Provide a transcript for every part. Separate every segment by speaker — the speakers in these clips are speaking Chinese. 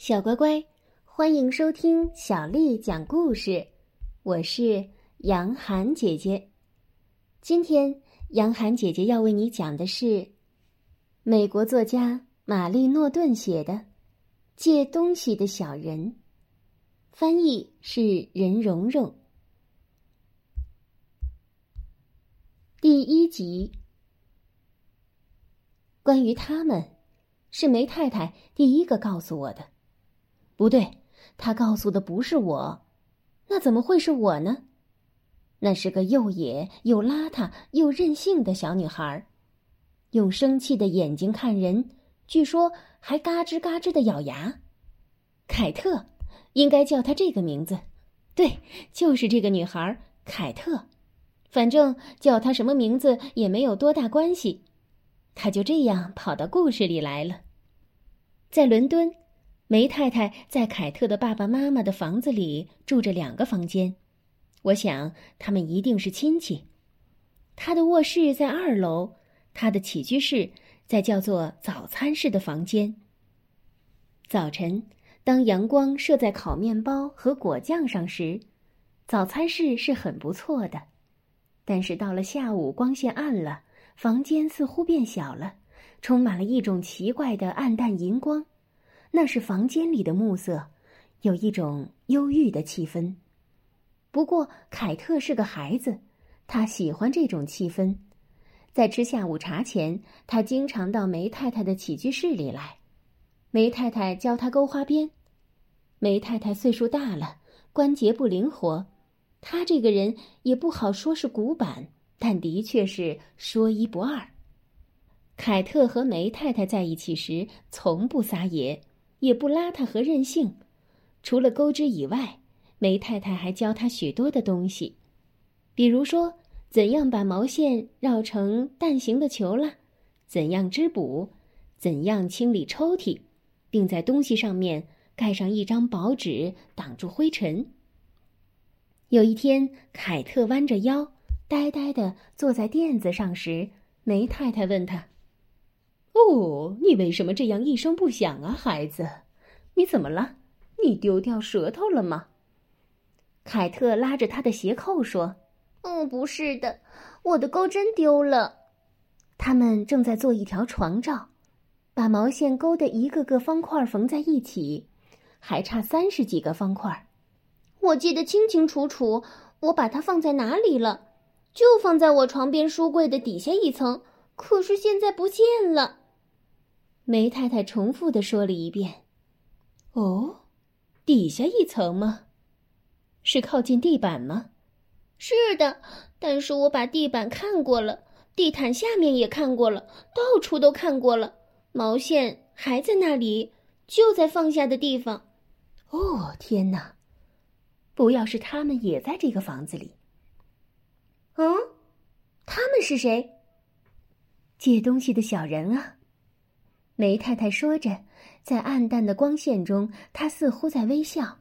Speaker 1: 小乖乖，欢迎收听小丽讲故事。我是杨涵姐姐。今天，杨涵姐姐要为你讲的是美国作家玛丽诺顿写的《借东西的小人》，翻译是任蓉蓉。第一集，关于他们，是梅太太第一个告诉我的。不对，他告诉的不是我，那怎么会是我呢？那是个又野又邋遢又任性的小女孩，用生气的眼睛看人，据说还嘎吱嘎吱的咬牙。凯特，应该叫她这个名字。对，就是这个女孩，凯特。反正叫她什么名字也没有多大关系。她就这样跑到故事里来了，在伦敦。梅太太在凯特的爸爸妈妈的房子里住着两个房间，我想他们一定是亲戚。他的卧室在二楼，他的起居室在叫做早餐室的房间。早晨，当阳光射在烤面包和果酱上时，早餐室是很不错的。但是到了下午，光线暗了，房间似乎变小了，充满了一种奇怪的暗淡荧光。那是房间里的暮色，有一种忧郁的气氛。不过凯特是个孩子，他喜欢这种气氛。在吃下午茶前，他经常到梅太太的起居室里来。梅太太教他勾花边。梅太太岁数大了，关节不灵活。他这个人也不好说是古板，但的确是说一不二。凯特和梅太太在一起时，从不撒野。也不邋遢和任性，除了钩织以外，梅太太还教他许多的东西，比如说怎样把毛线绕成蛋形的球啦，怎样织补，怎样清理抽屉，并在东西上面盖上一张薄纸挡住灰尘。有一天，凯特弯着腰，呆呆地坐在垫子上时，梅太太问他。哦，你为什么这样一声不响啊，孩子？你怎么了？你丢掉舌头了吗？凯特拉着他的鞋扣说：“
Speaker 2: 嗯，不是的，我的钩针丢了。”
Speaker 1: 他们正在做一条床罩，把毛线钩的一个个方块缝在一起，还差三十几个方块。
Speaker 2: 我记得清清楚楚，我把它放在哪里了？就放在我床边书柜的底下一层，可是现在不见了。
Speaker 1: 梅太太重复的说了一遍：“哦，底下一层吗？是靠近地板吗？”“
Speaker 2: 是的，但是我把地板看过了，地毯下面也看过了，到处都看过了，毛线还在那里，就在放下的地方。”“
Speaker 1: 哦，天哪！不要是他们也在这个房子里。”“
Speaker 2: 嗯，他们是谁？
Speaker 1: 借东西的小人啊！”梅太太说着，在暗淡的光线中，她似乎在微笑。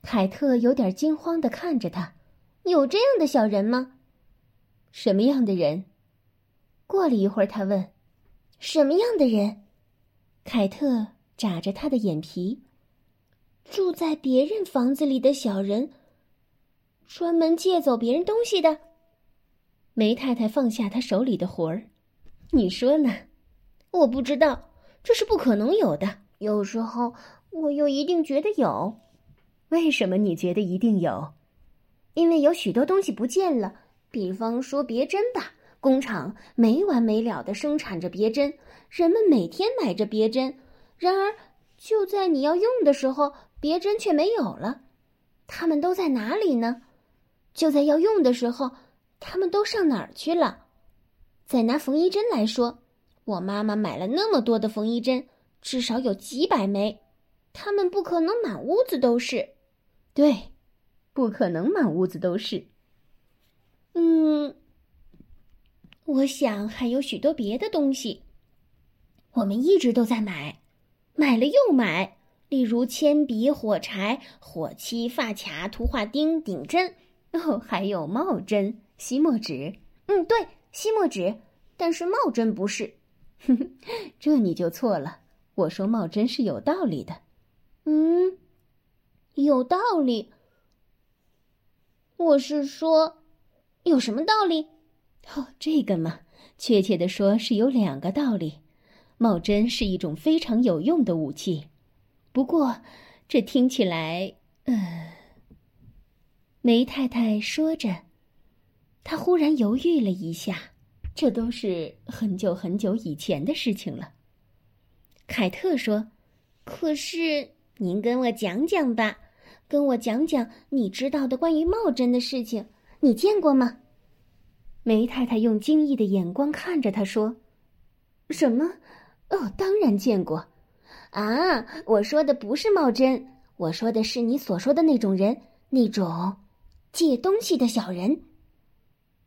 Speaker 1: 凯特有点惊慌的看着他：“
Speaker 2: 有这样的小人吗？
Speaker 1: 什么样的人？”过了一会儿，他问：“
Speaker 2: 什么样的人？”
Speaker 1: 凯特眨着他的眼皮：“
Speaker 2: 住在别人房子里的小人，专门借走别人东西的。”
Speaker 1: 梅太太放下他手里的活儿：“你说呢？”
Speaker 2: 我不知道，这是不可能有的。有时候我又一定觉得有。
Speaker 1: 为什么你觉得一定有？
Speaker 2: 因为有许多东西不见了，比方说别针吧。工厂没完没了的生产着别针，人们每天买着别针。然而，就在你要用的时候，别针却没有了。他们都在哪里呢？就在要用的时候，他们都上哪儿去了？再拿缝衣针来说。我妈妈买了那么多的缝衣针，至少有几百枚，他们不可能满屋子都是。
Speaker 1: 对，不可能满屋子都是。
Speaker 2: 嗯，我想还有许多别的东西，我们一直都在买，买了又买。例如铅笔、火柴、火漆、发卡、图画钉、顶针，
Speaker 1: 哦，还有帽针、吸墨纸。
Speaker 2: 嗯，对，吸墨纸，但是帽针不是。
Speaker 1: 哼哼，这你就错了。我说帽针是有道理的。
Speaker 2: 嗯，有道理。我是说，有什么道理？
Speaker 1: 哦，这个嘛，确切的说是有两个道理。帽针是一种非常有用的武器，不过这听起来……嗯。梅太太说着，她忽然犹豫了一下。这都是很久很久以前的事情了。凯特说：“
Speaker 2: 可是您跟我讲讲吧，跟我讲讲你知道的关于帽针的事情。你见过吗？”
Speaker 1: 梅太太用惊异的眼光看着他说：“什么？哦，当然见过。
Speaker 2: 啊，我说的不是帽针，我说的是你所说的那种人，那种借东西的小人。”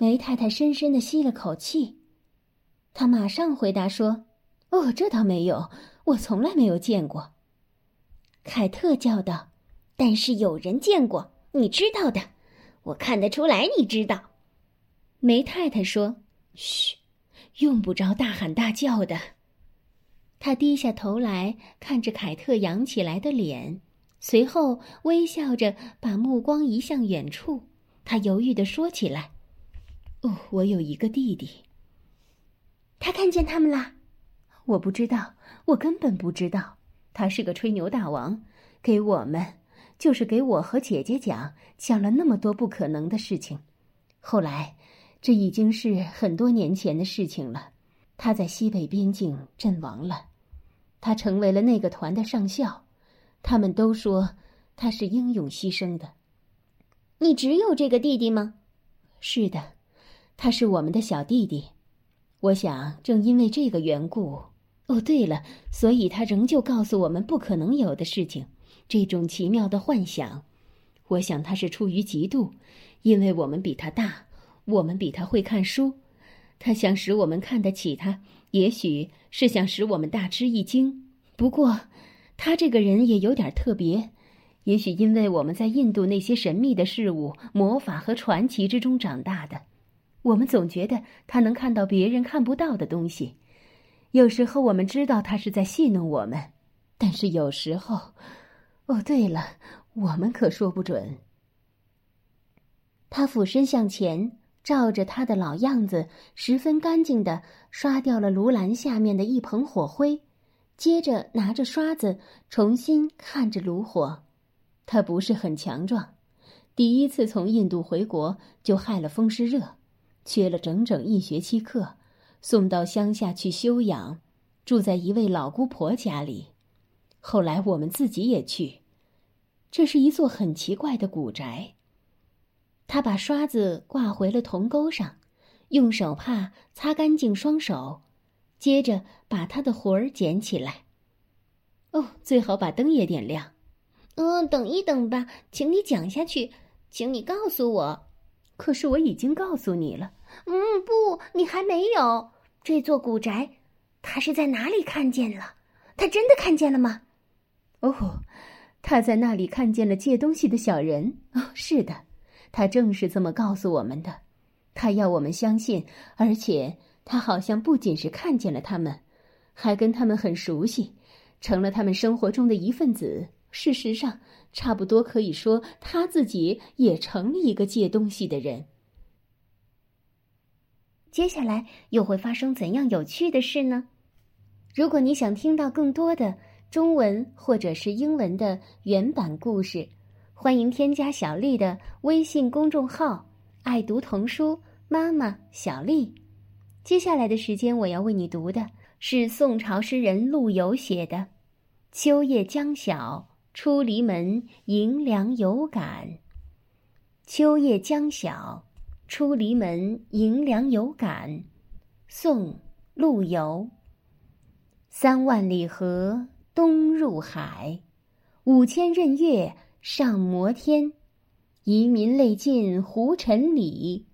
Speaker 1: 梅太太深深的吸了口气，她马上回答说：“哦，这倒没有，我从来没有见过。”
Speaker 2: 凯特叫道：“但是有人见过，你知道的，我看得出来，你知道。”
Speaker 1: 梅太太说：“嘘，用不着大喊大叫的。”她低下头来看着凯特扬起来的脸，随后微笑着把目光移向远处。她犹豫的说起来。哦，我有一个弟弟。
Speaker 2: 他看见他们啦？
Speaker 1: 我不知道，我根本不知道。他是个吹牛大王，给我们，就是给我和姐姐讲，讲了那么多不可能的事情。后来，这已经是很多年前的事情了。他在西北边境阵亡了，他成为了那个团的上校。他们都说他是英勇牺牲的。
Speaker 2: 你只有这个弟弟吗？
Speaker 1: 是的。他是我们的小弟弟，我想正因为这个缘故，哦，对了，所以他仍旧告诉我们不可能有的事情，这种奇妙的幻想。我想他是出于嫉妒，因为我们比他大，我们比他会看书，他想使我们看得起他，也许是想使我们大吃一惊。不过，他这个人也有点特别，也许因为我们在印度那些神秘的事物、魔法和传奇之中长大的。我们总觉得他能看到别人看不到的东西，有时候我们知道他是在戏弄我们，但是有时候，哦，对了，我们可说不准。他俯身向前，照着他的老样子，十分干净的刷掉了炉栏下面的一捧火灰，接着拿着刷子重新看着炉火。他不是很强壮，第一次从印度回国就害了风湿热。缺了整整一学期课，送到乡下去休养，住在一位老姑婆家里。后来我们自己也去，这是一座很奇怪的古宅。他把刷子挂回了铜钩上，用手帕擦干净双手，接着把他的魂儿捡起来。哦，最好把灯也点亮。
Speaker 2: 嗯，等一等吧，请你讲下去，请你告诉我。
Speaker 1: 可是我已经告诉你了。
Speaker 2: 嗯，不，你还没有。这座古宅，他是在哪里看见了？他真的看见了吗？
Speaker 1: 哦，他在那里看见了借东西的小人。哦，是的，他正是这么告诉我们的。他要我们相信，而且他好像不仅是看见了他们，还跟他们很熟悉，成了他们生活中的一份子。事实上，差不多可以说他自己也成了一个借东西的人。
Speaker 2: 接下来又会发生怎样有趣的事呢？如果你想听到更多的中文或者是英文的原版故事，欢迎添加小丽的微信公众号“爱读童书妈妈小丽”。接下来的时间，我要为你读的是宋朝诗人陆游写的《秋夜将晓》。出篱门迎凉有感。秋夜将晓，出篱门迎凉有感。宋·陆游。三万里河东入海，五千仞岳上摩天。遗民泪尽胡尘里，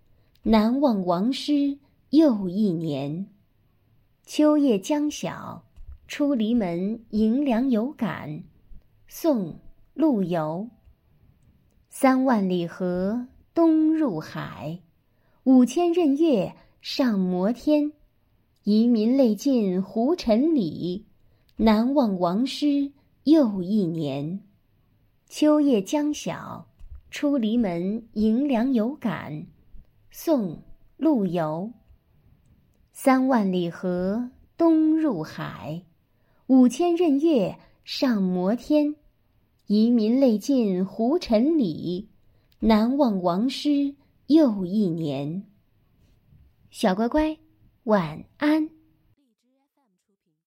Speaker 2: 南望王师又一年。秋夜将晓，出篱门迎凉有感。宋·陆游。三万里河东入海，五千仞岳上摩天。遗民泪尽胡尘里，南望王师
Speaker 1: 又一年。秋夜将晓，出篱门迎凉有感。宋·陆游。三万里河东入海，五千仞岳上摩天。遗民泪尽胡尘里，南望王师又一年。小乖乖，晚安。